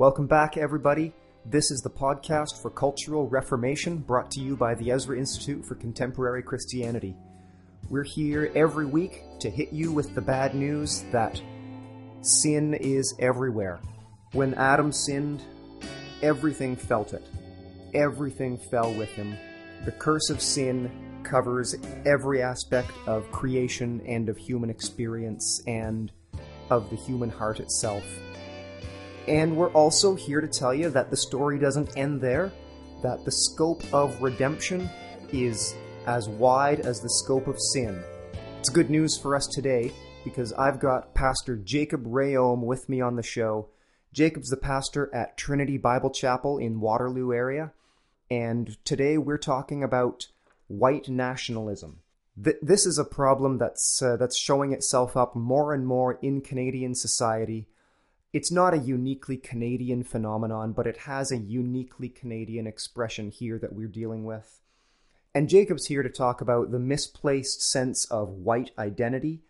Welcome back, everybody. This is the podcast for Cultural Reformation brought to you by the Ezra Institute for Contemporary Christianity. We're here every week to hit you with the bad news that sin is everywhere. When Adam sinned, everything felt it. Everything fell with him. The curse of sin covers every aspect of creation and of human experience and of the human heart itself. And we're also here to tell you that the story doesn't end there, that the scope of redemption is as wide as the scope of sin. It's good news for us today because I've got Pastor Jacob Reaume with me on the show. Jacob's the pastor at Trinity Bible Chapel in Waterloo area, and today we're talking about white nationalism. Th- this is a problem that's uh, that's showing itself up more and more in Canadian society. It's not a uniquely Canadian phenomenon, but it has a uniquely Canadian expression here that we're dealing with. And Jacob's here to talk about the misplaced sense of white identity,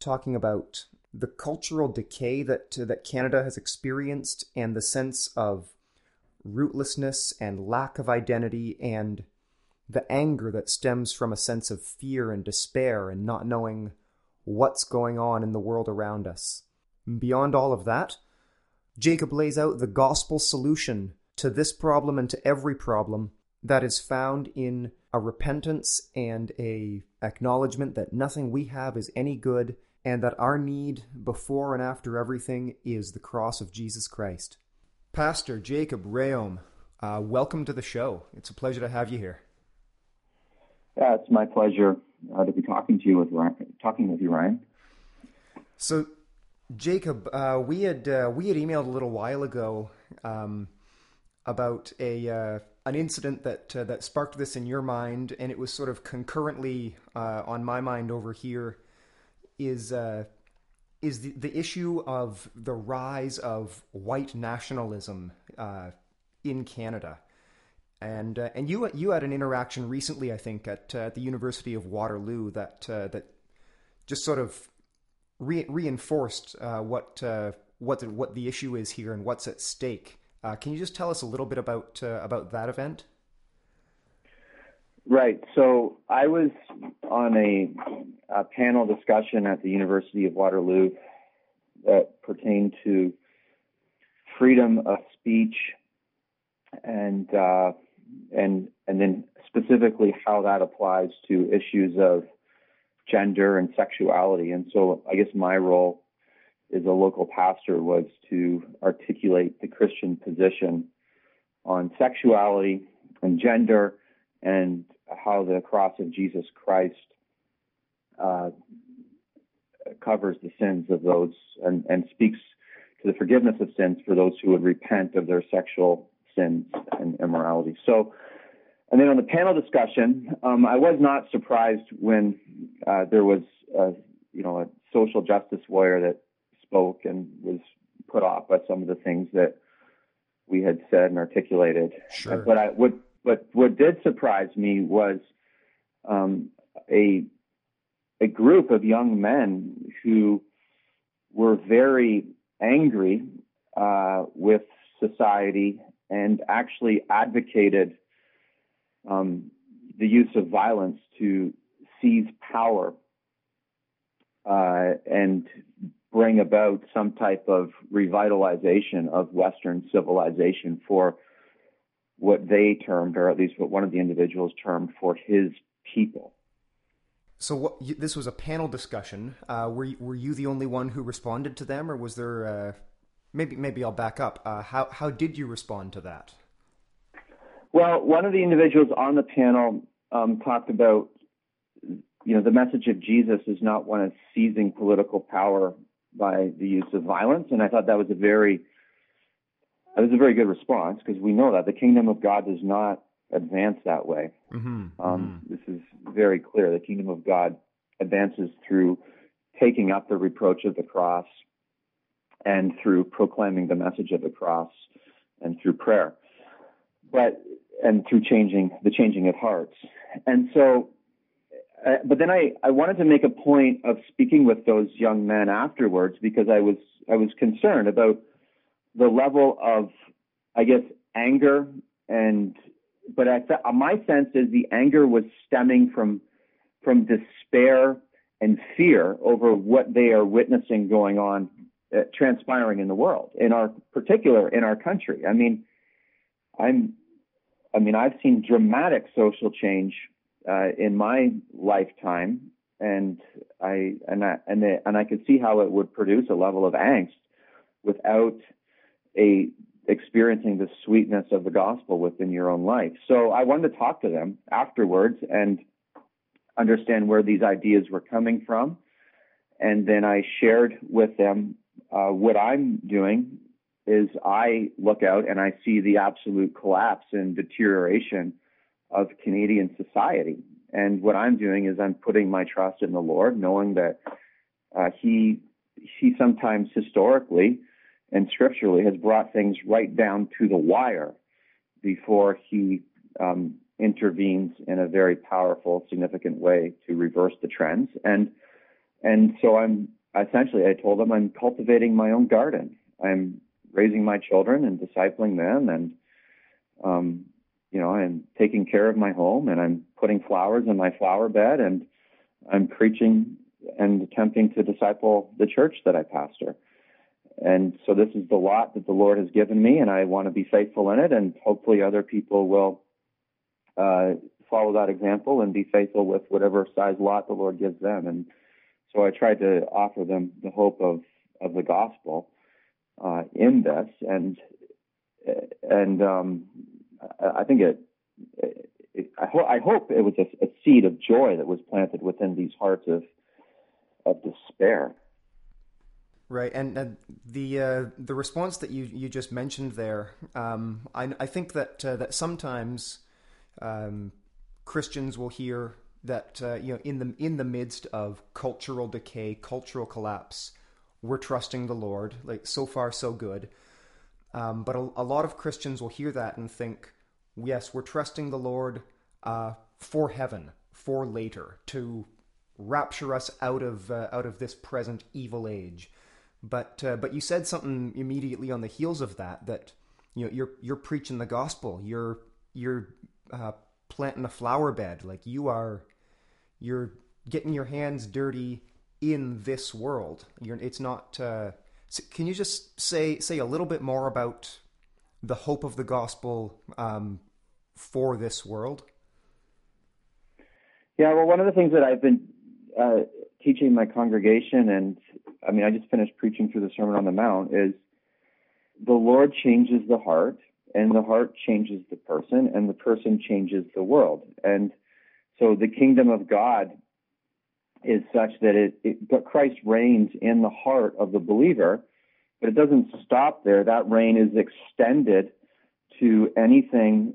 talking about the cultural decay that uh, that Canada has experienced and the sense of rootlessness and lack of identity and the anger that stems from a sense of fear and despair and not knowing what's going on in the world around us. Beyond all of that, Jacob lays out the gospel solution to this problem and to every problem that is found in a repentance and a acknowledgement that nothing we have is any good and that our need before and after everything is the cross of Jesus Christ. Pastor Jacob Reaume, uh, welcome to the show. It's a pleasure to have you here. Yeah, it's my pleasure uh, to be talking to you with Ryan, talking with you, Ryan. So, Jacob, uh, we had uh, we had emailed a little while ago um, about a uh, an incident that uh, that sparked this in your mind, and it was sort of concurrently uh, on my mind over here. Is is the, the issue of the rise of white nationalism in Canada? And uh, and you you had an interaction recently, I think, at, uh, at the University of Waterloo that uh, that just sort of re- reinforced uh, what uh, what the, what the issue is here and what's at stake. Uh, can you just tell us a little bit about about that event? Right. So I was on a, a panel discussion at the University of Waterloo that pertained to freedom of speech and uh, and and then specifically how that applies to issues of gender and sexuality. And so I guess my role as a local pastor was to articulate the Christian position on sexuality and gender and how the cross of Jesus Christ uh, covers the sins of those and, and speaks to the forgiveness of sins for those who would repent of their sexual sins and immorality. So, and then on the panel discussion, um, I was not surprised when uh, there was, a, you know, a social justice lawyer that spoke and was put off by some of the things that we had said and articulated. Sure. But I, what what what did surprise me was um, a a group of young men who were very angry uh, with society and actually advocated um, the use of violence to seize power uh, and bring about some type of revitalization of Western civilization for what they termed, or at least what one of the individuals termed, for his people. So what, this was a panel discussion. Uh, were you, were you the only one who responded to them, or was there uh, maybe maybe I'll back up. Uh, how how did you respond to that? Well, one of the individuals on the panel um, talked about you know the message of Jesus is not one of seizing political power by the use of violence, and I thought that was a very that was a very good response because we know that the kingdom of God does not advance that way. Mm-hmm. Um, mm-hmm. This is very clear. The kingdom of God advances through taking up the reproach of the cross and through proclaiming the message of the cross and through prayer, but and through changing the changing of hearts. And so, uh, but then I, I wanted to make a point of speaking with those young men afterwards because I was I was concerned about the level of, I guess, anger and, but I, my sense is the anger was stemming from, from despair and fear over what they are witnessing going on, uh, transpiring in the world, in our particular in our country. I mean, I'm, I mean, I've seen dramatic social change uh, in my lifetime, and I and I and, and I could see how it would produce a level of angst without a experiencing the sweetness of the gospel within your own life. So I wanted to talk to them afterwards and understand where these ideas were coming from. And then I shared with them uh, what I'm doing is I look out and I see the absolute collapse and deterioration of Canadian society. And what I'm doing is I'm putting my trust in the Lord, knowing that uh, He He sometimes historically and scripturally has brought things right down to the wire before He um, intervenes in a very powerful, significant way to reverse the trends. And and so I'm essentially I told them I'm cultivating my own garden. I'm raising my children and discipling them, and um, you know I'm taking care of my home, and I'm putting flowers in my flower bed, and I'm preaching and attempting to disciple the church that I pastor. And so this is the lot that the Lord has given me, and I want to be faithful in it, and hopefully other people will uh, follow that example and be faithful with whatever size lot the Lord gives them. And so I tried to offer them the hope of of the gospel uh, in this, and and um, I think it. it I, ho- I hope it was a, a seed of joy that was planted within these hearts of of despair. Right, and, and the uh, the response that you, you just mentioned there, um, I, I think that uh, that sometimes um, Christians will hear that uh, you know in the in the midst of cultural decay, cultural collapse, we're trusting the Lord. Like so far, so good. Um, but a, a, lot of Christians will hear that and think, yes, we're trusting the Lord uh, for heaven, for later, to rapture us out of uh, out of this present evil age. But uh, but you said something immediately on the heels of that that you know you're you're preaching the gospel. You're you're uh, planting a flower bed. Like you are, you're getting your hands dirty in this world. You're, it's not. Uh, can you just say say a little bit more about the hope of the gospel um, for this world? Yeah, well, one of the things that I've been uh, teaching my congregation, and I mean, I just finished preaching through the Sermon on the Mount, is the Lord changes the heart, and the heart changes the person, and the person changes the world. And so the kingdom of God is such that it, it but Christ reigns in the heart of the believer, but it doesn't stop there. That reign is extended to anything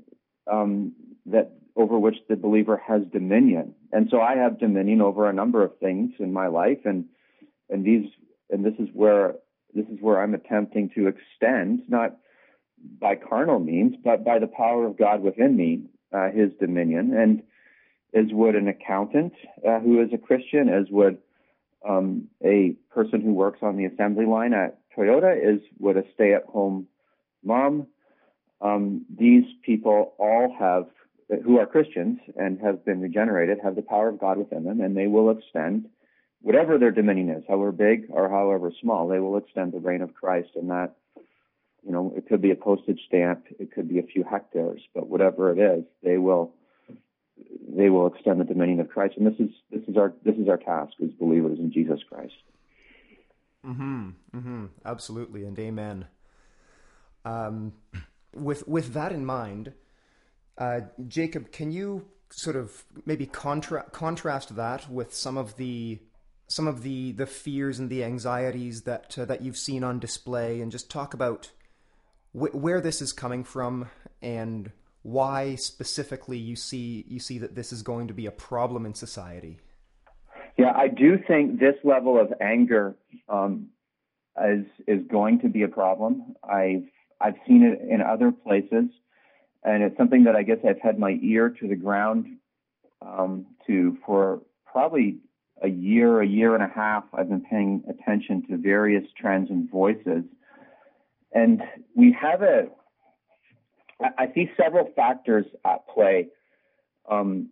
um, that over which the believer has dominion. And so I have dominion over a number of things in my life, and and these and this is where this is where I'm attempting to extend not by carnal means, but by the power of God within me, uh, his dominion. And as would an accountant uh, who is a Christian, as would um, a person who works on the assembly line at Toyota, is would a stay at home mom. Um, these people all have, who are Christians and have been regenerated, have the power of God within them, and they will extend whatever their dominion is, however big or however small, they will extend the reign of Christ, and that you know, it could be a postage stamp, it could be a few hectares, but whatever it is, they will they will extend the dominion of Christ. And this is this is our this is our task as believers in Jesus Christ. Hmm. Hmm. Absolutely, and amen. Um, with with that in mind, uh, Jacob, can you sort of maybe contra- contrast that with some of the some of the the fears and the anxieties that uh, that you've seen on display, and just talk about wh- where this is coming from and why specifically you see you see that this is going to be a problem in society. Yeah, I do think this level of anger um, is is going to be a problem. I've I've seen it in other places, and it's something that I guess I've had my ear to the ground um, to for probably a year, a year and a half. I've been paying attention to various trends and voices and we have a. I see several factors at play, um,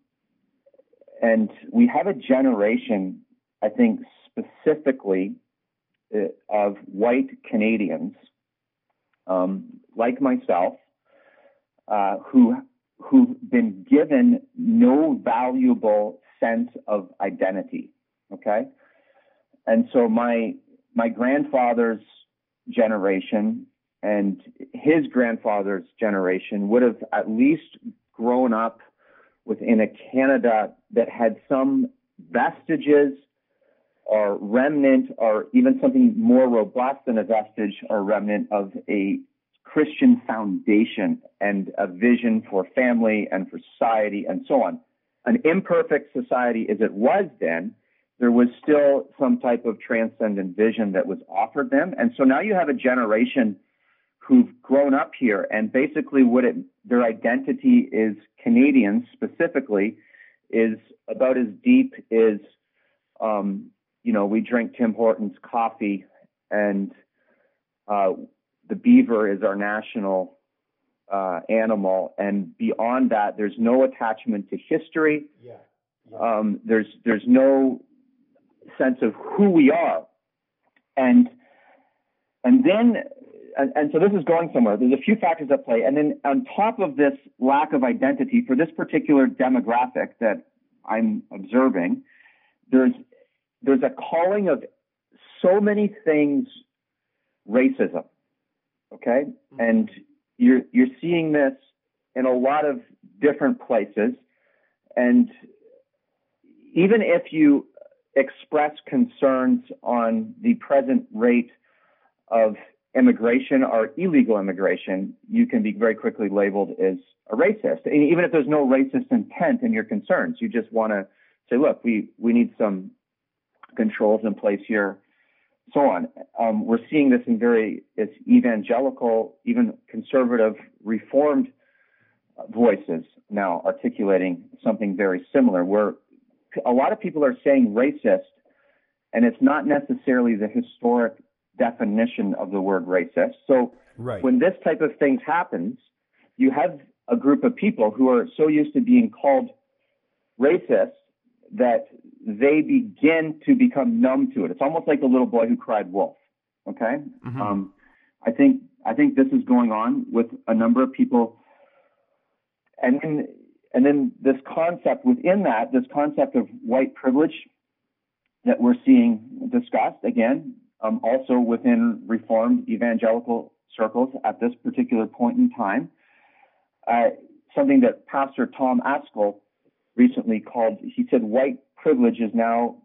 and we have a generation, I think, specifically uh, of white Canadians, um, like myself, uh, who who've been given no valuable sense of identity. Okay, and so my my grandfather's generation and his grandfather's generation would have at least grown up within a Canada that had some vestiges or remnant or even something more robust than a vestige or remnant of a Christian foundation and a vision for family and for society and so on. An imperfect society as it was then, there was still some type of transcendent vision that was offered them. And so now you have a generation who've grown up here and basically what it, their identity is Canadians specifically is about as deep as, um, you know, we drink Tim Hortons coffee and, uh, the beaver is our national uh, animal, and beyond that, there's no attachment to history. Yeah. yeah. Um, there's there's no sense of who we are, and and then and, and so this is going somewhere. There's a few factors at play, and then on top of this lack of identity for this particular demographic that I'm observing, there's there's a calling of so many things racism Okay. Mm-hmm. And you're, you're seeing this in a lot of different places. And even if you express concerns on the present rate of immigration or illegal immigration, you can be very quickly labeled as a racist. And even if there's no racist intent in your concerns, you just want to say, look, we, we need some controls in place here so on. Um, we're seeing this in very it's evangelical, even conservative, reformed voices now articulating something very similar. Where a lot of people are saying racist, and it's not necessarily the historic definition of the word racist. So right. when this type of things happens, you have a group of people who are so used to being called racist that they begin to become numb to it. It's almost like the little boy who cried wolf. Okay. Mm-hmm. Um, I think I think this is going on with a number of people, and then and then this concept within that, this concept of white privilege that we're seeing discussed again, um, also within Reformed evangelical circles at this particular point in time. Uh, something that Pastor Tom Ascol recently called, he said, white privilege is now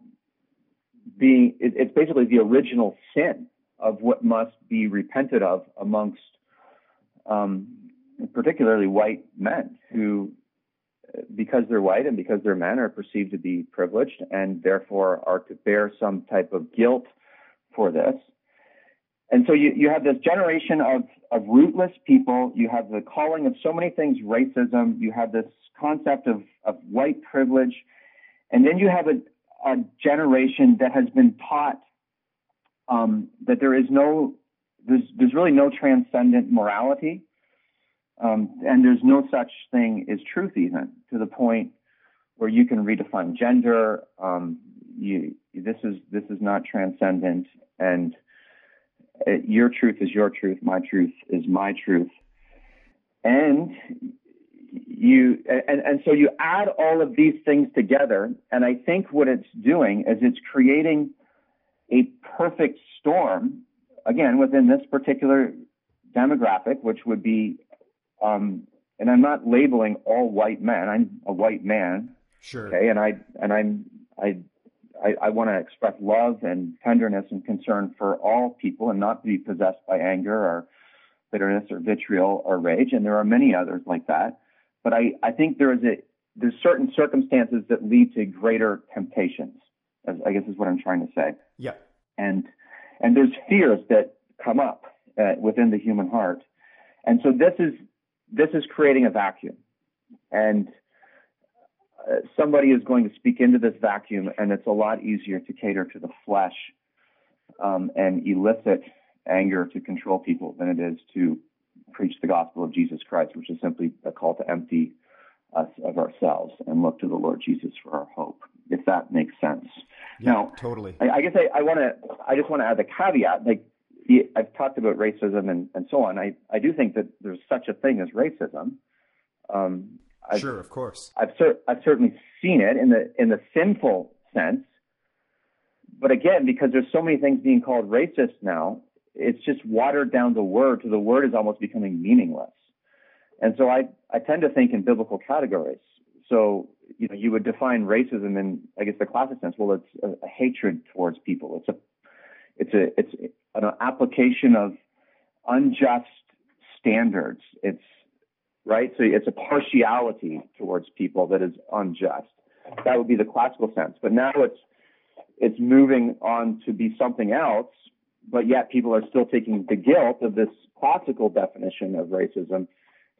being, it, it's basically the original sin of what must be repented of amongst um, particularly white men who, because they're white and because they're men, are perceived to be privileged and therefore are to bear some type of guilt for this. And so you, you have this generation of, of rootless people. You have the calling of so many things racism. You have this concept of, of white privilege. And then you have a, a generation that has been taught um, that there is no, there's, there's really no transcendent morality. Um, and there's no such thing as truth even to the point where you can redefine gender. Um, you, this is, this is not transcendent and uh, your truth is your truth. My truth is my truth. And you and, and so you add all of these things together and i think what it's doing is it's creating a perfect storm again within this particular demographic which would be um, and i'm not labeling all white men i'm a white man sure okay and i and i'm i I, I want to express love and tenderness and concern for all people and not be possessed by anger or bitterness or vitriol or rage. And there are many others like that. But I, I think there is a there's certain circumstances that lead to greater temptations. I guess is what I'm trying to say. Yeah. And and there's fears that come up uh, within the human heart, and so this is this is creating a vacuum, and somebody is going to speak into this vacuum, and it's a lot easier to cater to the flesh um, and elicit anger to control people than it is to preach the gospel of Jesus Christ, which is simply a call to empty us of ourselves and look to the Lord Jesus for our hope, if that makes sense. Yeah, now, totally. I, I guess I, I want to, I just want to add the caveat, like I've talked about racism and, and so on. I, I do think that there's such a thing as racism. Um, I've, sure, of course. I've, cer- I've certainly seen it in the in the sinful sense, but again, because there's so many things being called racist now, it's just watered down the word to the word is almost becoming meaningless. And so I, I tend to think in biblical categories. So, you know, you would define racism in, I guess, the classic sense. Well, it's a, a hatred towards people. It's a, it's a, it's an application of unjust standards. It's right. So it's a partiality towards people that is unjust. That would be the classical sense. But now it's, it's moving on to be something else but yet people are still taking the guilt of this classical definition of racism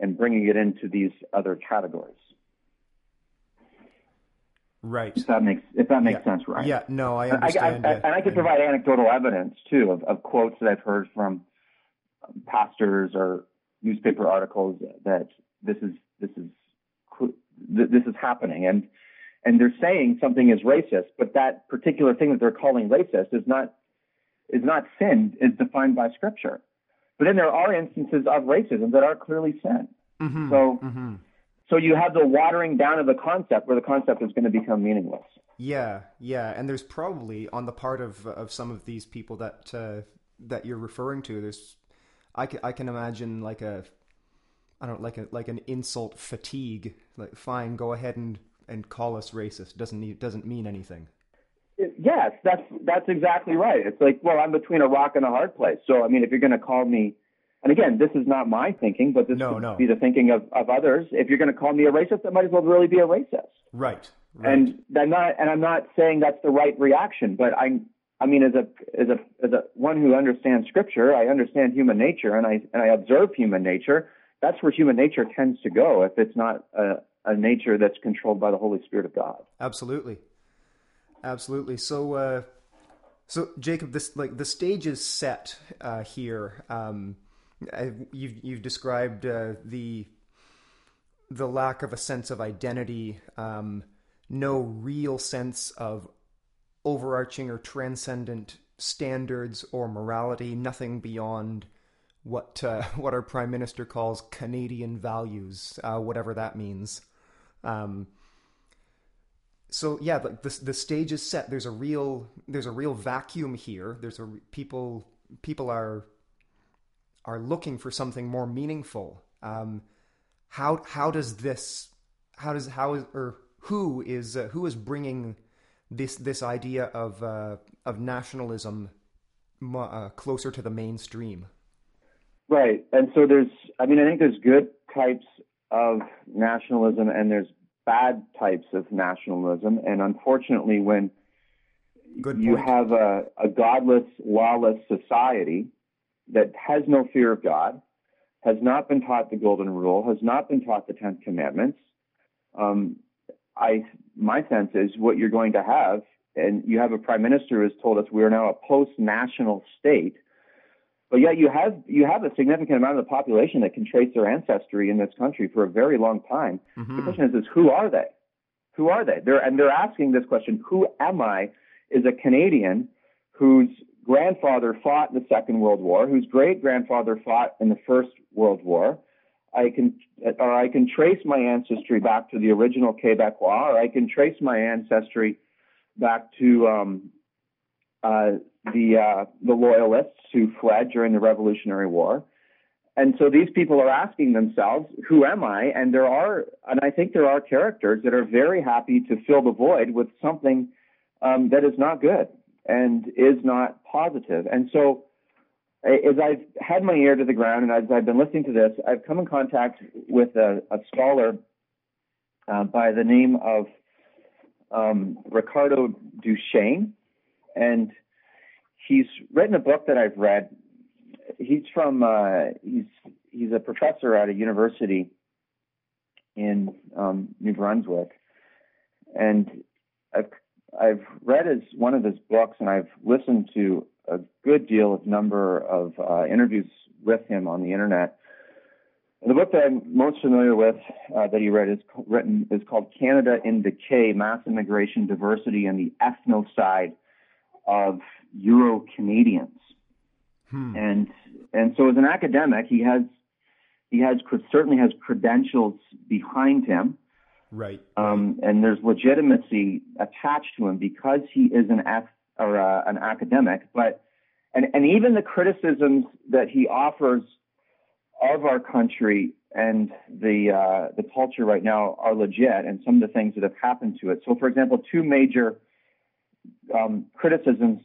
and bringing it into these other categories. Right. If that makes if that makes yeah. sense, right? Yeah. No, I understand. I, I, and I could provide anecdotal evidence too of, of quotes that I've heard from pastors or newspaper articles that this is this is this is happening and and they're saying something is racist, but that particular thing that they're calling racist is not is not sin is defined by scripture. But then there are instances of racism that are clearly sin. Mm-hmm. So, mm-hmm. so you have the watering down of the concept where the concept is going to become meaningless. Yeah, yeah, and there's probably on the part of of some of these people that uh, that you're referring to. There's, I can I can imagine like a, I don't like a like an insult fatigue. Like, fine, go ahead and and call us racist. Doesn't need, doesn't mean anything. Yes, that's that's exactly right. It's like, well, I'm between a rock and a hard place. So, I mean, if you're going to call me, and again, this is not my thinking, but this no, could no. be the thinking of, of others. If you're going to call me a racist, that might as well really be a racist. Right. right. And I'm not, and I'm not saying that's the right reaction, but I, I mean, as a as a as a one who understands Scripture, I understand human nature, and I and I observe human nature. That's where human nature tends to go if it's not a, a nature that's controlled by the Holy Spirit of God. Absolutely. Absolutely. So, uh, so Jacob, this like the stage is set uh, here. Um, you've you've described uh, the the lack of a sense of identity, um, no real sense of overarching or transcendent standards or morality, nothing beyond what uh, what our prime minister calls Canadian values, uh, whatever that means. Um, so yeah, the, the, the stage is set. There's a real there's a real vacuum here. There's a people people are are looking for something more meaningful. Um, how how does this how does how is or who is uh, who is bringing this this idea of uh, of nationalism uh, closer to the mainstream? Right, and so there's I mean I think there's good types of nationalism and there's bad types of nationalism. And unfortunately, when you have a, a, godless, lawless society that has no fear of God, has not been taught the Golden Rule, has not been taught the Ten Commandments, um, I my sense is what you're going to have, and you have a prime minister who has told us we are now a post-national state but yet you have you have a significant amount of the population that can trace their ancestry in this country for a very long time. Mm-hmm. The question is, is who are they? Who are they? They're and they're asking this question: Who am I? Is a Canadian whose grandfather fought in the Second World War, whose great grandfather fought in the First World War. I can, or I can trace my ancestry back to the original Quebecois, or I can trace my ancestry back to um, uh, the uh, the loyalists who fled during the Revolutionary War. And so these people are asking themselves, who am I? And there are, and I think there are characters that are very happy to fill the void with something um, that is not good and is not positive. And so as I've had my ear to the ground and as I've been listening to this, I've come in contact with a, a scholar uh, by the name of um, Ricardo Duchesne. And he's written a book that I've read. He's from uh, he's he's a professor at a university in um, New Brunswick, and I've I've read his one of his books, and I've listened to a good deal of number of uh, interviews with him on the internet. The book that I'm most familiar with uh, that he read is written is called Canada in Decay: Mass Immigration, Diversity, and the Ethnocide of Euro Canadians. Hmm. And and so as an academic, he has he has certainly has credentials behind him. Right. Um, and there's legitimacy attached to him because he is an or uh, an academic. But and and even the criticisms that he offers of our country and the uh, the culture right now are legit, and some of the things that have happened to it. So, for example, two major um, criticisms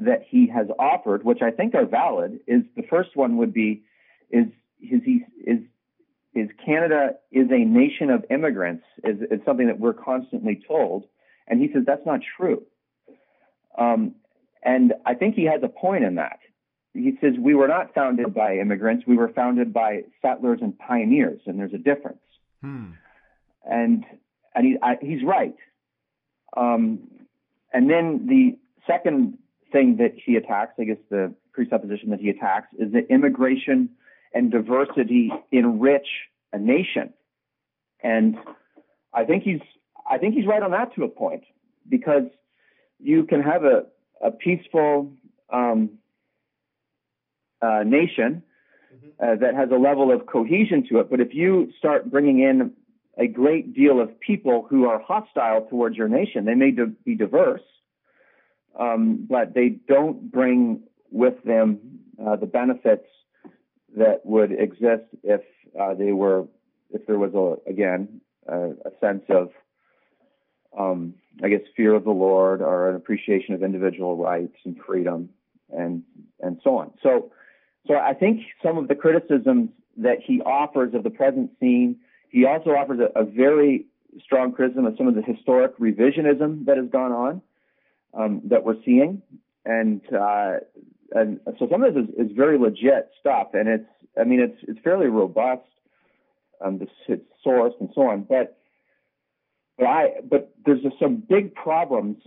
that he has offered, which I think are valid, is the first one would be is is he is is Canada is a nation of immigrants is, is something that we're constantly told, and he says that's not true. Um, and I think he has a point in that. He says we were not founded by immigrants; we were founded by settlers and pioneers, and there's a difference. Hmm. And and he, I, he's right. Um, and then the second thing that he attacks, I guess the presupposition that he attacks, is that immigration and diversity enrich a nation. And I think he's I think he's right on that to a point because you can have a, a peaceful um, uh, nation mm-hmm. uh, that has a level of cohesion to it. But if you start bringing in a great deal of people who are hostile towards your nation, they may be diverse, um, but they don't bring with them uh, the benefits that would exist if uh, they were, if there was a again a, a sense of, um, I guess, fear of the Lord or an appreciation of individual rights and freedom and and so on. So, so I think some of the criticisms that he offers of the present scene, he also offers a, a very strong criticism of some of the historic revisionism that has gone on um, that we're seeing, and uh, and so some of this is, is, very legit stuff, and it's I mean it's it's fairly robust, um, this it's sourced and so on, but but I but there's just some big problems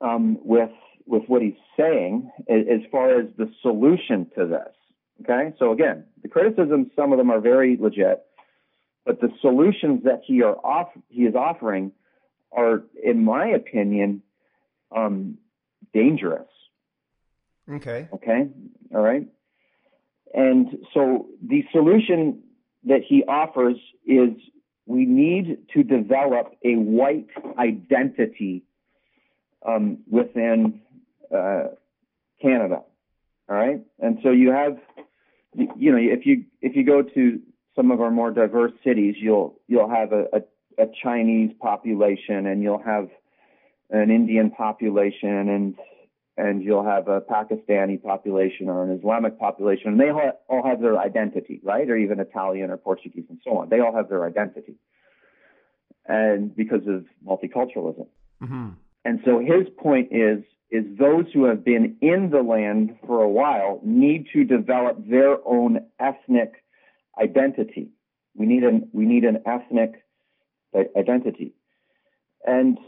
um, with with what he's saying as far as the solution to this. Okay, so again, the criticisms, some of them are very legit, but the solutions that he are off he is offering are, in my opinion, um, dangerous. Okay. Okay. All right. And so the solution that he offers is we need to develop a white identity um, within uh, Canada. All right. And so you have, you know, if you if you go to some of our more diverse cities, you'll you'll have a, a, a Chinese population, and you'll have an Indian population and and you'll have a Pakistani population or an Islamic population, and they all have their identity, right? Or even Italian or Portuguese and so on. They all have their identity, and because of multiculturalism. Mm-hmm. And so his point is is those who have been in the land for a while need to develop their own ethnic identity. We need an we need an ethnic identity, and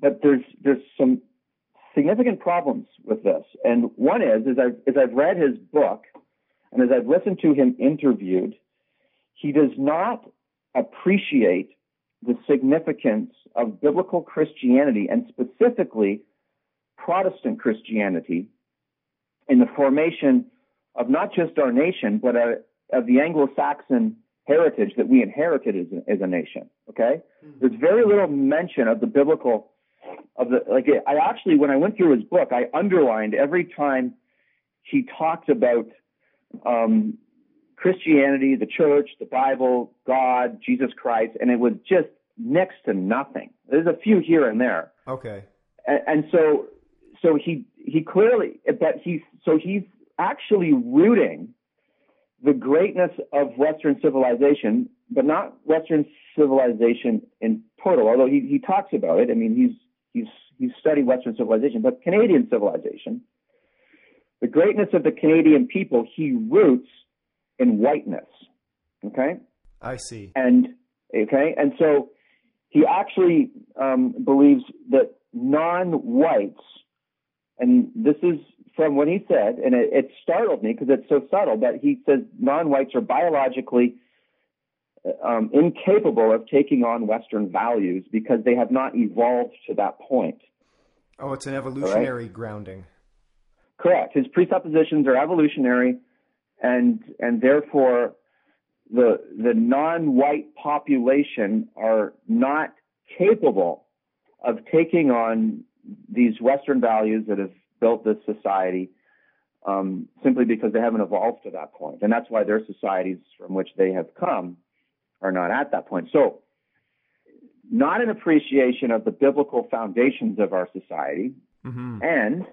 but there's there's some significant problems with this. And one is, as I've, as I've read his book and as I've listened to him interviewed, he does not appreciate the significance of biblical Christianity and specifically Protestant Christianity in the formation of not just our nation, but a, of the Anglo-Saxon heritage that we inherited as a, as a nation. Okay, mm-hmm. there's very little mention of the biblical of the like I actually when I went through his book, I underlined every time he talked about um, Christianity, the church, the Bible, God, Jesus Christ, and it was just next to nothing. There's a few here and there. Okay. And, and so so he he clearly but he's so he's actually rooting the greatness of Western civilization, but not Western civilization in total, although he, he talks about it. I mean, he's he's he's studied Western civilization, but Canadian civilization, the greatness of the Canadian people, he roots in whiteness. Okay. I see. And okay, and so he actually um, believes that non-whites, and this is from what he said, and it, it startled me because it's so subtle. But he says non-whites are biologically um, incapable of taking on Western values because they have not evolved to that point. Oh, it's an evolutionary right? grounding. Correct. His presuppositions are evolutionary, and and therefore the the non-white population are not capable of taking on these Western values that have built this society um, simply because they haven't evolved to that point. And that's why their societies from which they have come are not at that point. So, not an appreciation of the biblical foundations of our society mm-hmm. and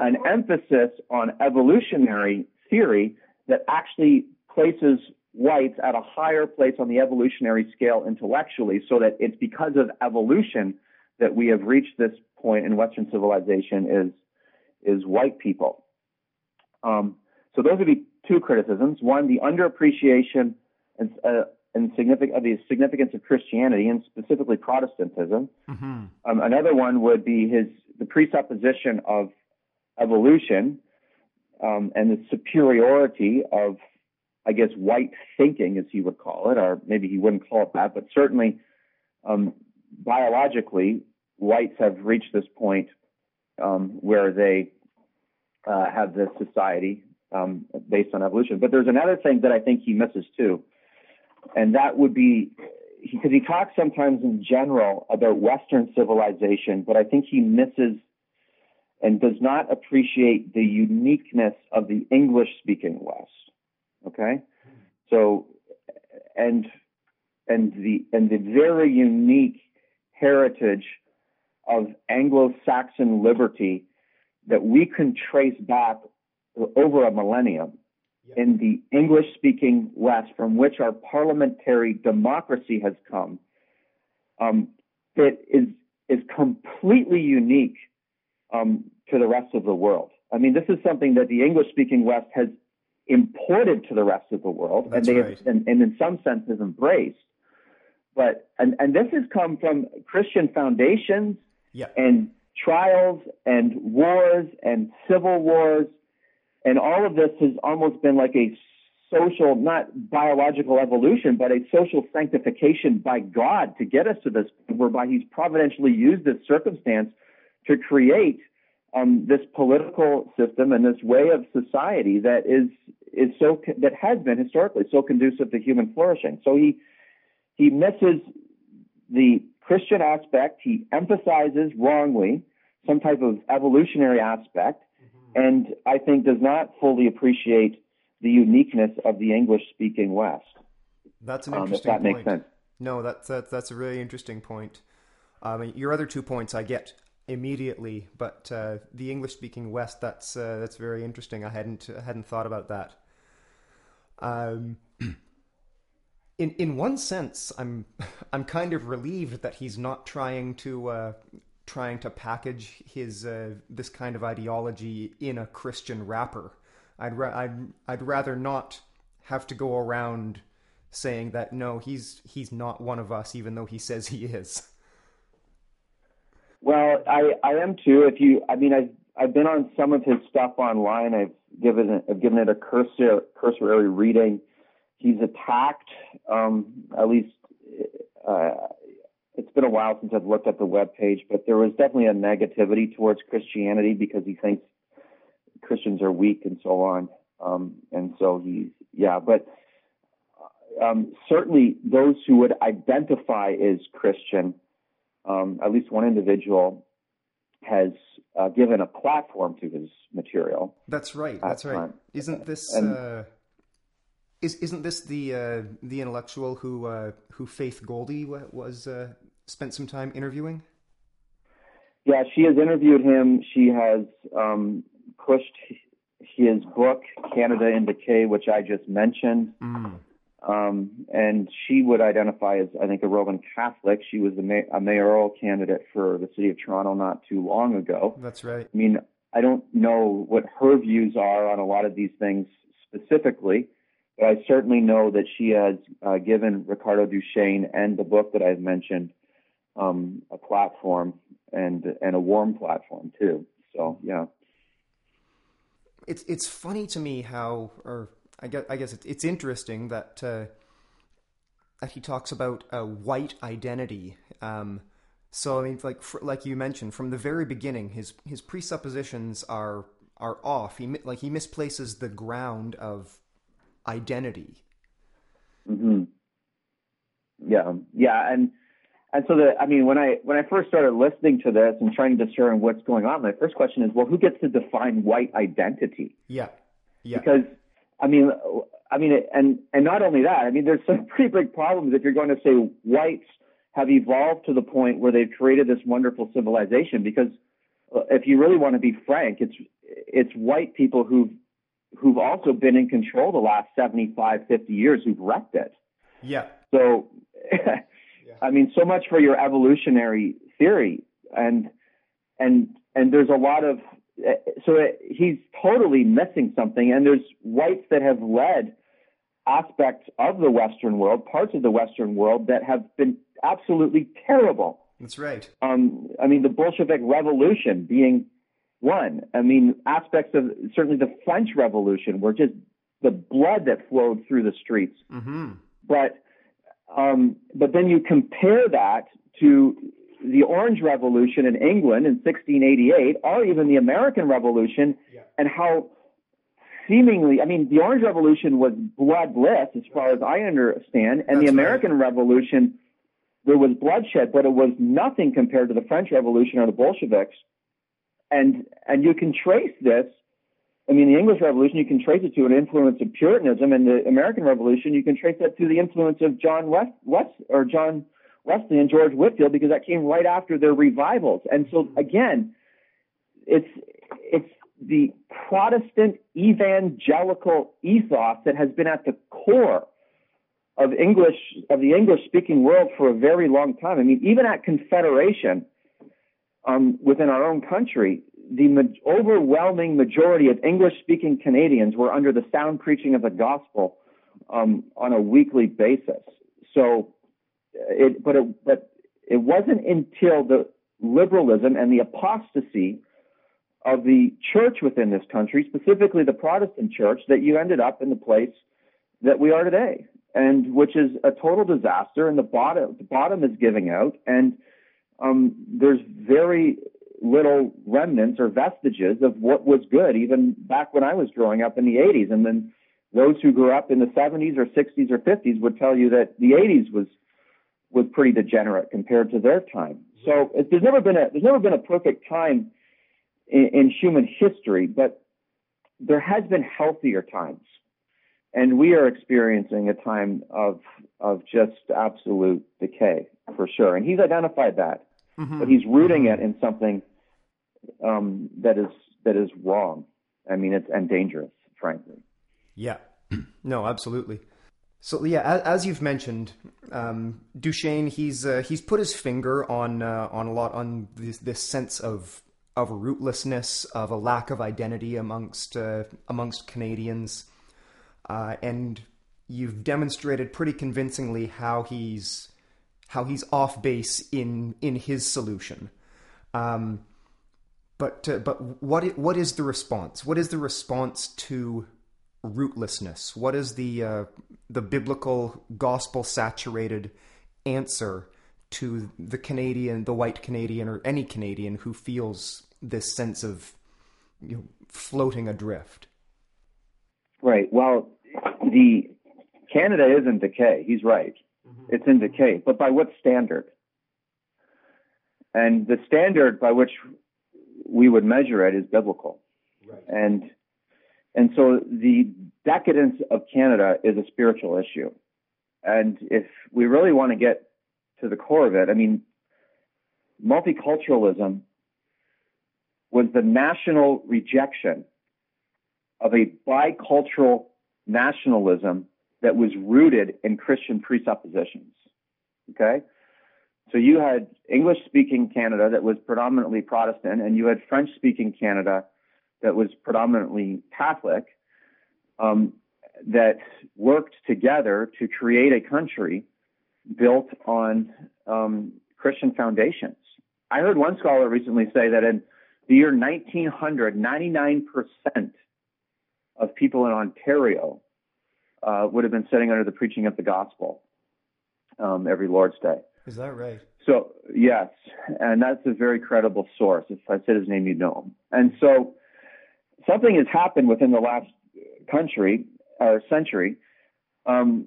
an emphasis on evolutionary theory that actually places whites at a higher place on the evolutionary scale intellectually so that it's because of evolution that we have reached this point in Western civilization is is white people. Um, so those would be two criticisms. One, the underappreciation and, uh, and significant, of the significance of Christianity and specifically Protestantism. Mm-hmm. Um, another one would be his the presupposition of evolution um, and the superiority of, I guess, white thinking, as he would call it, or maybe he wouldn't call it that, but certainly um, biologically, whites have reached this point um, where they uh, have this society um, based on evolution. But there's another thing that I think he misses too, and that would be because he, talks sometimes in general about Western civilization, but I think he misses and does not appreciate the uniqueness of the English speaking West. Okay? So and and the and the very unique heritage of Anglo-Saxon liberty that we can trace back over a millennium in the English speaking West from which our parliamentary democracy has come um, that is, is completely unique um, to the rest of the world. I mean, this is something that the English speaking West has imported to the rest of the world That's and they right. have, and, and in some sense has embraced. But and, and this has come from Christian foundations yeah. and trials and wars and civil wars. And all of this has almost been like a social, not biological evolution, but a social sanctification by God to get us to this whereby He's providentially used this circumstance to create um, this political system and this way of society that is is so that has been historically so conducive to human flourishing. So he he misses the Christian aspect. He emphasizes wrongly some type of evolutionary aspect. And I think does not fully appreciate the uniqueness of the English speaking West. That's an interesting um, if that point. makes sense. No, that's that, that's a really interesting point. Um, your other two points I get immediately, but uh, the English speaking West that's uh, that's very interesting. I hadn't I hadn't thought about that. Um, in in one sense, I'm I'm kind of relieved that he's not trying to uh, trying to package his uh, this kind of ideology in a Christian wrapper. I'd ra- I'd I'd rather not have to go around saying that no, he's he's not one of us, even though he says he is. Well, I I am too. If you, I mean, I've I've been on some of his stuff online. I've given it, I've given it a cursor, cursory reading he's attacked, um, at least uh, it's been a while since I've looked at the web page, but there was definitely a negativity towards Christianity because he thinks Christians are weak and so on. Um, and so he's, yeah, but um, certainly those who would identify as Christian, um, at least one individual has uh, given a platform to his material. That's right. That's right. Time. Isn't this and, uh, is isn't this the uh, the intellectual who uh, who Faith Goldy was uh, spent some time interviewing? Yeah, she has interviewed him. She has um, pushed his book Canada in Decay, which I just mentioned. Mm. Um, and she would identify as, I think, a Roman Catholic. She was a, ma- a mayoral candidate for the city of Toronto not too long ago. That's right. I mean, I don't know what her views are on a lot of these things specifically, but I certainly know that she has uh, given Ricardo Duchesne and the book that I've mentioned um, a platform and and a warm platform too. So yeah, it's it's funny to me how, or I guess I guess it's, it's interesting that uh, that he talks about a white identity. Um, so I mean, like like you mentioned from the very beginning, his his presuppositions are are off. He like he misplaces the ground of identity. Mm-hmm. Yeah, yeah, and and so the I mean when I when I first started listening to this and trying to discern what's going on, my first question is, well, who gets to define white identity? Yeah, yeah. Because I mean, I mean, and and not only that, I mean, there's some pretty big problems if you're going to say whites have evolved to the point where they've created this wonderful civilization. Because uh, if you really want to be frank, it's it's white people who've who've also been in control the last 75, 50 years who've wrecked it. Yeah. So. I mean, so much for your evolutionary theory, and and and there's a lot of so it, he's totally missing something. And there's whites that have led aspects of the Western world, parts of the Western world that have been absolutely terrible. That's right. Um, I mean, the Bolshevik Revolution being one. I mean, aspects of certainly the French Revolution were just the blood that flowed through the streets. Mm-hmm. But um, but then you compare that to the Orange Revolution in England in 1688, or even the American Revolution, yeah. and how seemingly, I mean, the Orange Revolution was bloodless as far as I understand, and That's the American right. Revolution, there was bloodshed, but it was nothing compared to the French Revolution or the Bolsheviks. And and you can trace this. I mean, the English Revolution, you can trace it to an influence of Puritanism, and the American Revolution, you can trace that to the influence of John West, West or John Wesley and George Whitefield, because that came right after their revivals. And so again, it's it's the Protestant evangelical ethos that has been at the core of English of the English speaking world for a very long time. I mean, even at Confederation, um, within our own country, the overwhelming majority of English speaking Canadians were under the sound preaching of the gospel um, on a weekly basis. So, it, but it, but it wasn't until the liberalism and the apostasy of the church within this country, specifically the Protestant church, that you ended up in the place that we are today, and which is a total disaster. And the bottom, the bottom is giving out, and um, there's very little remnants or vestiges of what was good, even back when I was growing up in the 80s. And then those who grew up in the 70s or 60s or 50s would tell you that the 80s was was pretty degenerate compared to their time. So it, there's never been a there's never been a perfect time in, in human history, but there has been healthier times, and we are experiencing a time of of just absolute decay for sure. And he's identified that, mm-hmm. but he's rooting it in something um, that is that is wrong. I mean, it's and dangerous, frankly. Yeah, no, absolutely. So yeah, as, as you've mentioned, um, Duchesne he's uh, he's put his finger on uh, on a lot on this, this sense of of rootlessness, of a lack of identity amongst uh, amongst Canadians, uh, and you've demonstrated pretty convincingly how he's how he's off base in in his solution. Um, but uh, but what what is the response? What is the response to rootlessness? What is the uh, the biblical gospel saturated answer to the Canadian, the white Canadian, or any Canadian who feels this sense of you know, floating adrift? Right. Well, the Canada is in decay. He's right. Mm-hmm. It's in decay, but by what standard? And the standard by which we would measure it is biblical. Right. And and so the decadence of Canada is a spiritual issue. And if we really want to get to the core of it, I mean, multiculturalism was the national rejection of a bicultural nationalism that was rooted in Christian presuppositions. Okay? So you had English speaking Canada that was predominantly Protestant, and you had French speaking Canada that was predominantly Catholic um, that worked together to create a country built on um, Christian foundations. I heard one scholar recently say that in the year 1900, 99% of people in Ontario uh, would have been sitting under the preaching of the gospel um, every Lord's Day. Is that right? So, yes, and that's a very credible source. If I said his name, you'd know him. And so, something has happened within the last country or century. Um,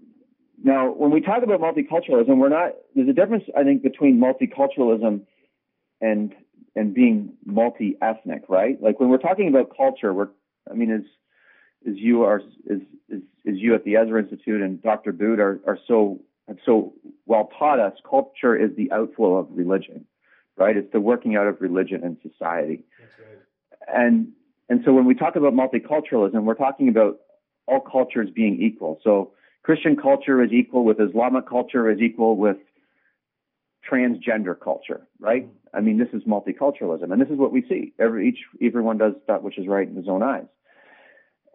now, when we talk about multiculturalism, we're not. There's a difference, I think, between multiculturalism and and being multi-ethnic, right? Like when we're talking about culture, we're. I mean, as as you are, as as, as you at the Ezra Institute and Dr. Boot are are so have so while taught us, culture is the outflow of religion, right? It's the working out of religion in society. Right. And and so when we talk about multiculturalism, we're talking about all cultures being equal. So Christian culture is equal with Islamic culture is equal with transgender culture, right? Mm-hmm. I mean, this is multiculturalism, and this is what we see. Every each everyone does that which is right in his own eyes,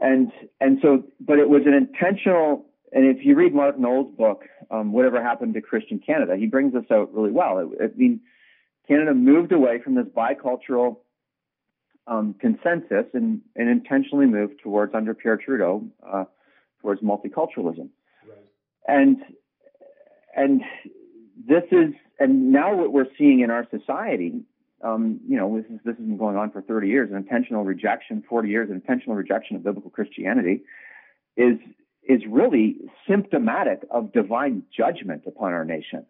and and so, but it was an intentional. And if you read Mark Noll's book, um, whatever happened to Christian Canada, he brings this out really well. It, I mean, Canada moved away from this bicultural um, consensus and, and intentionally moved towards under Pierre Trudeau uh, towards multiculturalism. Right. And and this is and now what we're seeing in our society, um, you know, this is this has been going on for 30 years, an intentional rejection, 40 years, an intentional rejection of biblical Christianity, is is really symptomatic of divine judgment upon our nation.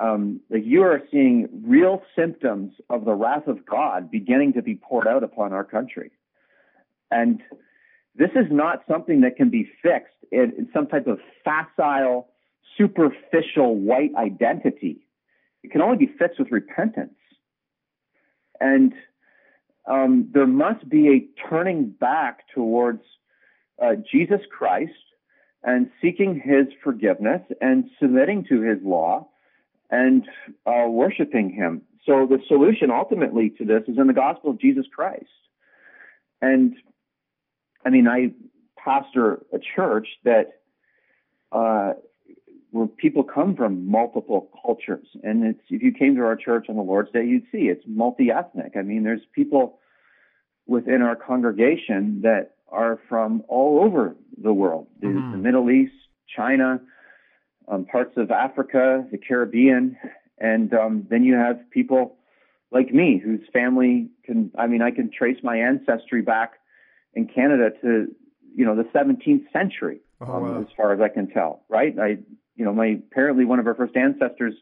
Um, you are seeing real symptoms of the wrath of God beginning to be poured out upon our country, and this is not something that can be fixed in, in some type of facile, superficial white identity. It can only be fixed with repentance. And um, there must be a turning back towards uh, Jesus Christ and seeking his forgiveness and submitting to his law and uh, worshiping him. So the solution ultimately to this is in the gospel of Jesus Christ. And I mean, I pastor a church that uh, where people come from multiple cultures, and it's if you came to our church on the Lord's Day, you'd see it's multi-ethnic. I mean, there's people within our congregation that are from all over the world, mm-hmm. the Middle East, China, um, parts of Africa, the Caribbean, and um, then you have people like me whose family can. I mean, I can trace my ancestry back in Canada to you know the 17th century, oh, um, wow. as far as I can tell. Right? I you know my apparently one of our first ancestors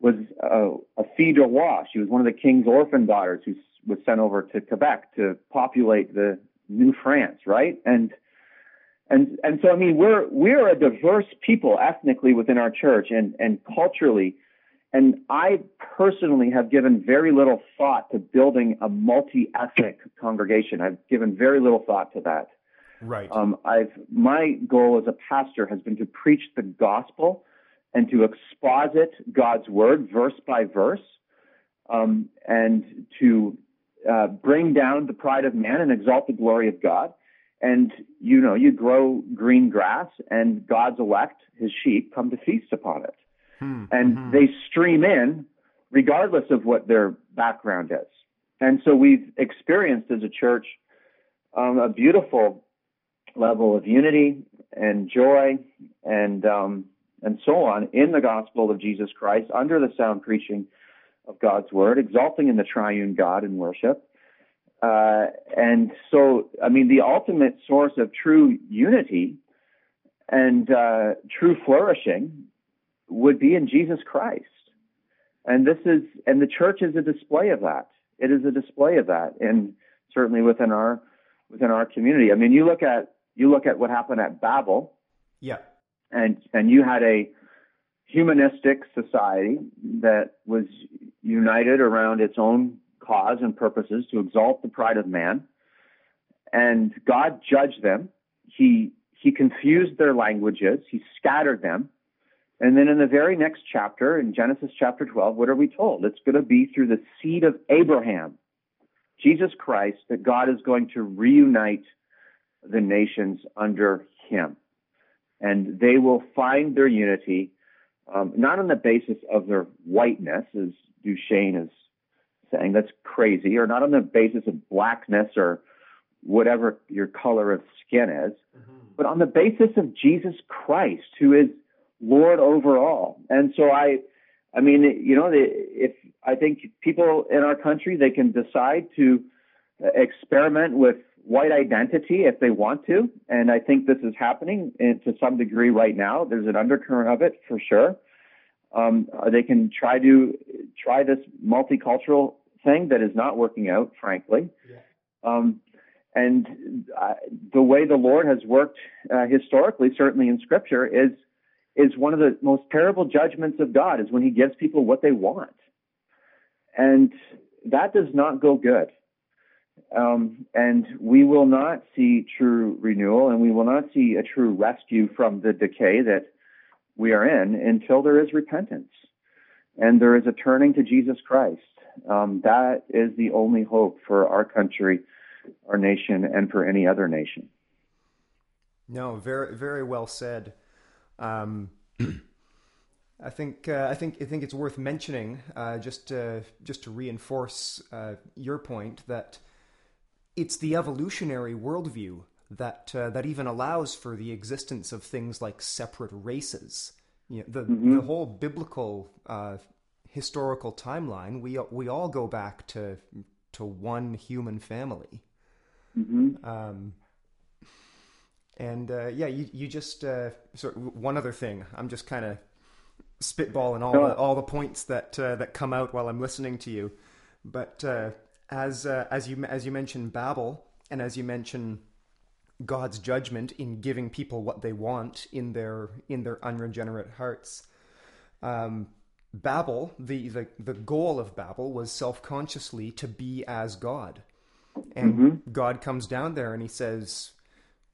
was a, a fille de roi. She was one of the king's orphan daughters who was sent over to Quebec to populate the New France. Right? And and and so I mean we're we're a diverse people ethnically within our church and and culturally and I personally have given very little thought to building a multi-ethnic congregation. I've given very little thought to that. Right. Um, I've my goal as a pastor has been to preach the gospel and to exposit God's word verse by verse, um, and to uh, bring down the pride of man and exalt the glory of God. And you know, you grow green grass, and God's elect, His sheep, come to feast upon it. Hmm. And mm-hmm. they stream in regardless of what their background is. And so we've experienced as a church um, a beautiful level of unity and joy and um, and so on in the gospel of Jesus Christ under the sound preaching of God's word, exalting in the triune God in worship. Uh, and so, I mean, the ultimate source of true unity and uh, true flourishing would be in Jesus Christ. And this is, and the church is a display of that. It is a display of that, and certainly within our within our community. I mean, you look at you look at what happened at Babel. Yeah. And and you had a humanistic society that was united around its own cause and purposes to exalt the pride of man. And God judged them. He he confused their languages. He scattered them. And then in the very next chapter, in Genesis chapter 12, what are we told? It's going to be through the seed of Abraham, Jesus Christ, that God is going to reunite the nations under him. And they will find their unity um, not on the basis of their whiteness, as Duchesne is saying that's crazy, or not on the basis of blackness or whatever your color of skin is, mm-hmm. but on the basis of Jesus Christ, who is Lord over all. And so I, I mean, you know, if I think people in our country they can decide to experiment with white identity if they want to, and I think this is happening to some degree right now. There's an undercurrent of it for sure. Um, they can try to try this multicultural thing that is not working out, frankly. Yeah. Um, and uh, the way the Lord has worked uh, historically, certainly in Scripture, is is one of the most terrible judgments of God. Is when He gives people what they want, and that does not go good. Um, and we will not see true renewal, and we will not see a true rescue from the decay that we are in until there is repentance and there is a turning to Jesus Christ. Um, that is the only hope for our country, our nation, and for any other nation. No, very very well said. Um, I think uh, I think I think it's worth mentioning uh, just uh, just to reinforce uh, your point that it's the evolutionary worldview that uh, that even allows for the existence of things like separate races. You know, the mm-hmm. the whole biblical uh, historical timeline, we we all go back to to one human family. Mm-hmm. Um, and uh, yeah, you you just uh, sort of, one other thing. I'm just kind of spitballing all the, all the points that uh, that come out while I'm listening to you. But uh, as uh, as you as you mentioned Babel, and as you mentioned God's judgment in giving people what they want in their in their unregenerate hearts. Um, Babel, the, the the goal of Babel was self consciously to be as God, and mm-hmm. God comes down there and he says,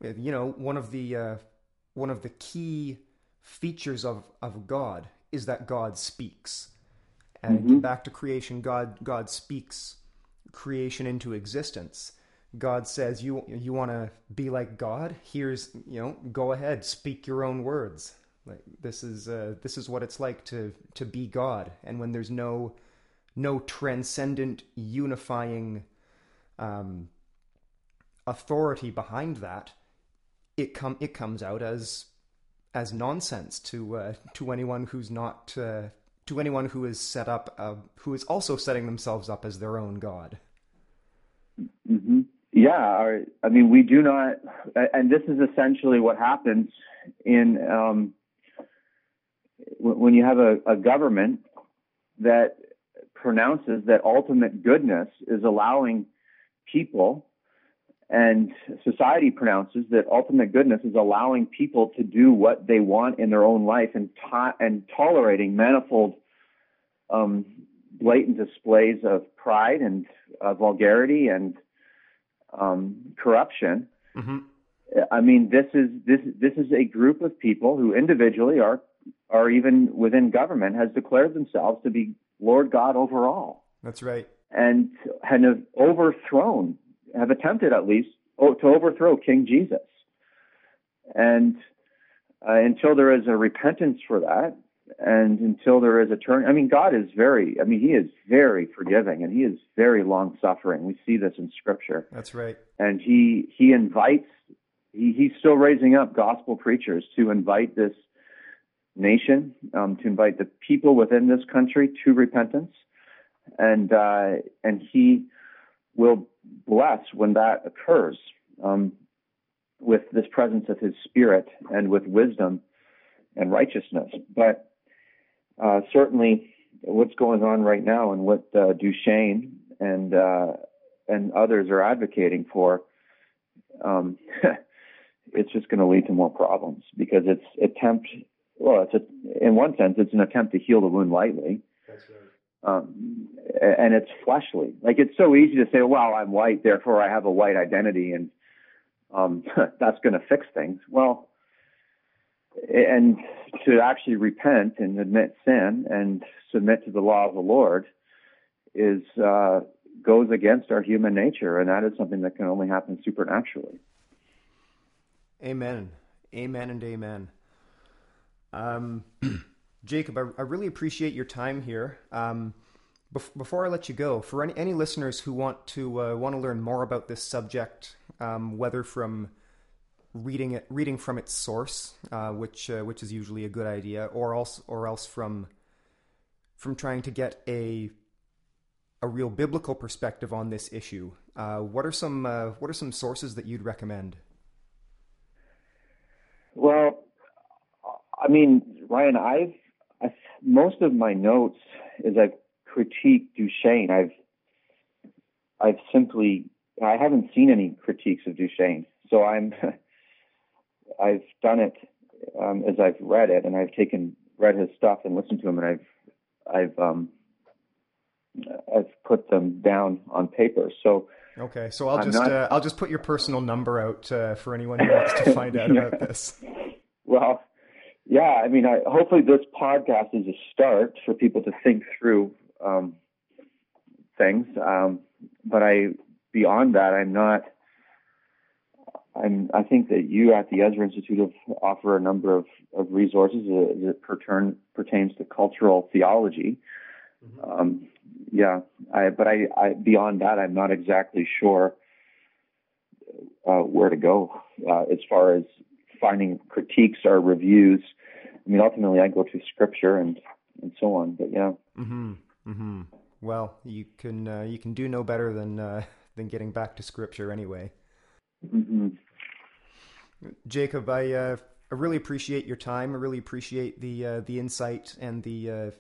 you know, one of the uh, one of the key features of of God is that God speaks, and mm-hmm. back to creation, God God speaks creation into existence. God says you you want to be like God. Here's you know go ahead, speak your own words. Like this is uh, this is what it's like to to be God. And when there's no no transcendent unifying um, authority behind that, it come it comes out as as nonsense to uh, to anyone who's not uh, to anyone who is set up uh, who is also setting themselves up as their own god. Mm-hmm. Yeah, I mean, we do not, and this is essentially what happens in um, when you have a, a government that pronounces that ultimate goodness is allowing people and society pronounces that ultimate goodness is allowing people to do what they want in their own life and to- and tolerating manifold um, blatant displays of pride and uh, vulgarity and um, corruption. Mm-hmm. I mean, this is this this is a group of people who individually are are even within government has declared themselves to be Lord God over all. That's right. And have overthrown, have attempted at least to overthrow King Jesus. And uh, until there is a repentance for that, and until there is a turn. I mean, God is very, I mean, He is very forgiving and He is very long suffering. We see this in Scripture. That's right. And He He invites. He, he's still raising up gospel preachers to invite this nation, um, to invite the people within this country to repentance, and uh, and He will bless when that occurs um, with this presence of His Spirit and with wisdom and righteousness. But uh, certainly what's going on right now and what uh, Duchesne and uh, and others are advocating for, um, it's just going to lead to more problems because it's attempt. Well, it's a, in one sense, it's an attempt to heal the wound lightly. That's right. Um, and it's fleshly. Like it's so easy to say, "Well, I'm white, therefore I have a white identity," and um, that's going to fix things. Well, and to actually repent and admit sin and submit to the law of the Lord is uh, goes against our human nature, and that is something that can only happen supernaturally. Amen, amen, and amen. Um, Jacob, I, I, really appreciate your time here. Um, before I let you go, for any, any listeners who want to uh, want to learn more about this subject, um, whether from reading it, reading from its source, uh, which uh, which is usually a good idea, or else or else from from trying to get a a real biblical perspective on this issue, uh, what are some uh, what are some sources that you'd recommend? Well, I mean, Ryan, I've, I've most of my notes is I've critiqued Duchesne. I've I've simply I haven't seen any critiques of Duchesne, so I'm I've done it um, as I've read it, and I've taken read his stuff and listened to him, and I've I've um, I've put them down on paper. So okay, so I'll I'm just not, uh, I'll just put your personal number out uh, for anyone who wants to find out yeah. about this. Well, yeah, I mean, I, hopefully this podcast is a start for people to think through um, things. Um, but I, beyond that, I'm not. I'm, I think that you at the Ezra Institute have, offer a number of, of resources that, pertain, pertains to cultural theology. Mm-hmm. Um, yeah, I, but I, I, beyond that, I'm not exactly sure uh, where to go uh, as far as finding critiques or reviews. I mean, ultimately, I go to scripture and and so on. But yeah. Mm-hmm. Mm-hmm. Well, you can uh, you can do no better than uh, than getting back to scripture anyway. Mm-hmm. Jacob, I uh, I really appreciate your time. I really appreciate the uh, the insight and the uh,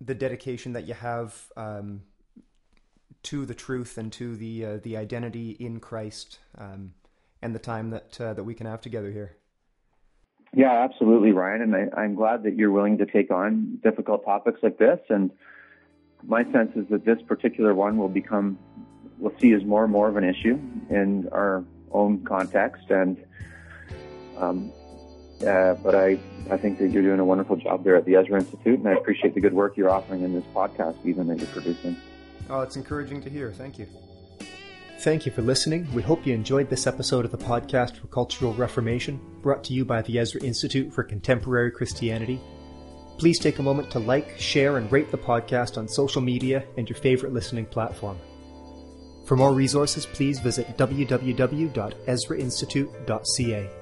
the dedication that you have um, to the truth and to the uh, the identity in Christ, um, and the time that that we can have together here. Yeah, absolutely, Ryan, and I, I'm glad that you're willing to take on difficult topics like this and my sense is that this particular one will become, see as more and more of an issue in our own context. And, um, uh, but I, I think that you're doing a wonderful job there at the Ezra Institute, and I appreciate the good work you're offering in this podcast, even that you're producing. Oh, it's encouraging to hear. Thank you. Thank you for listening. We hope you enjoyed this episode of the podcast for Cultural Reformation, brought to you by the Ezra Institute for Contemporary Christianity. Please take a moment to like, share, and rate the podcast on social media and your favorite listening platform. For more resources, please visit www.ezrainstitute.ca.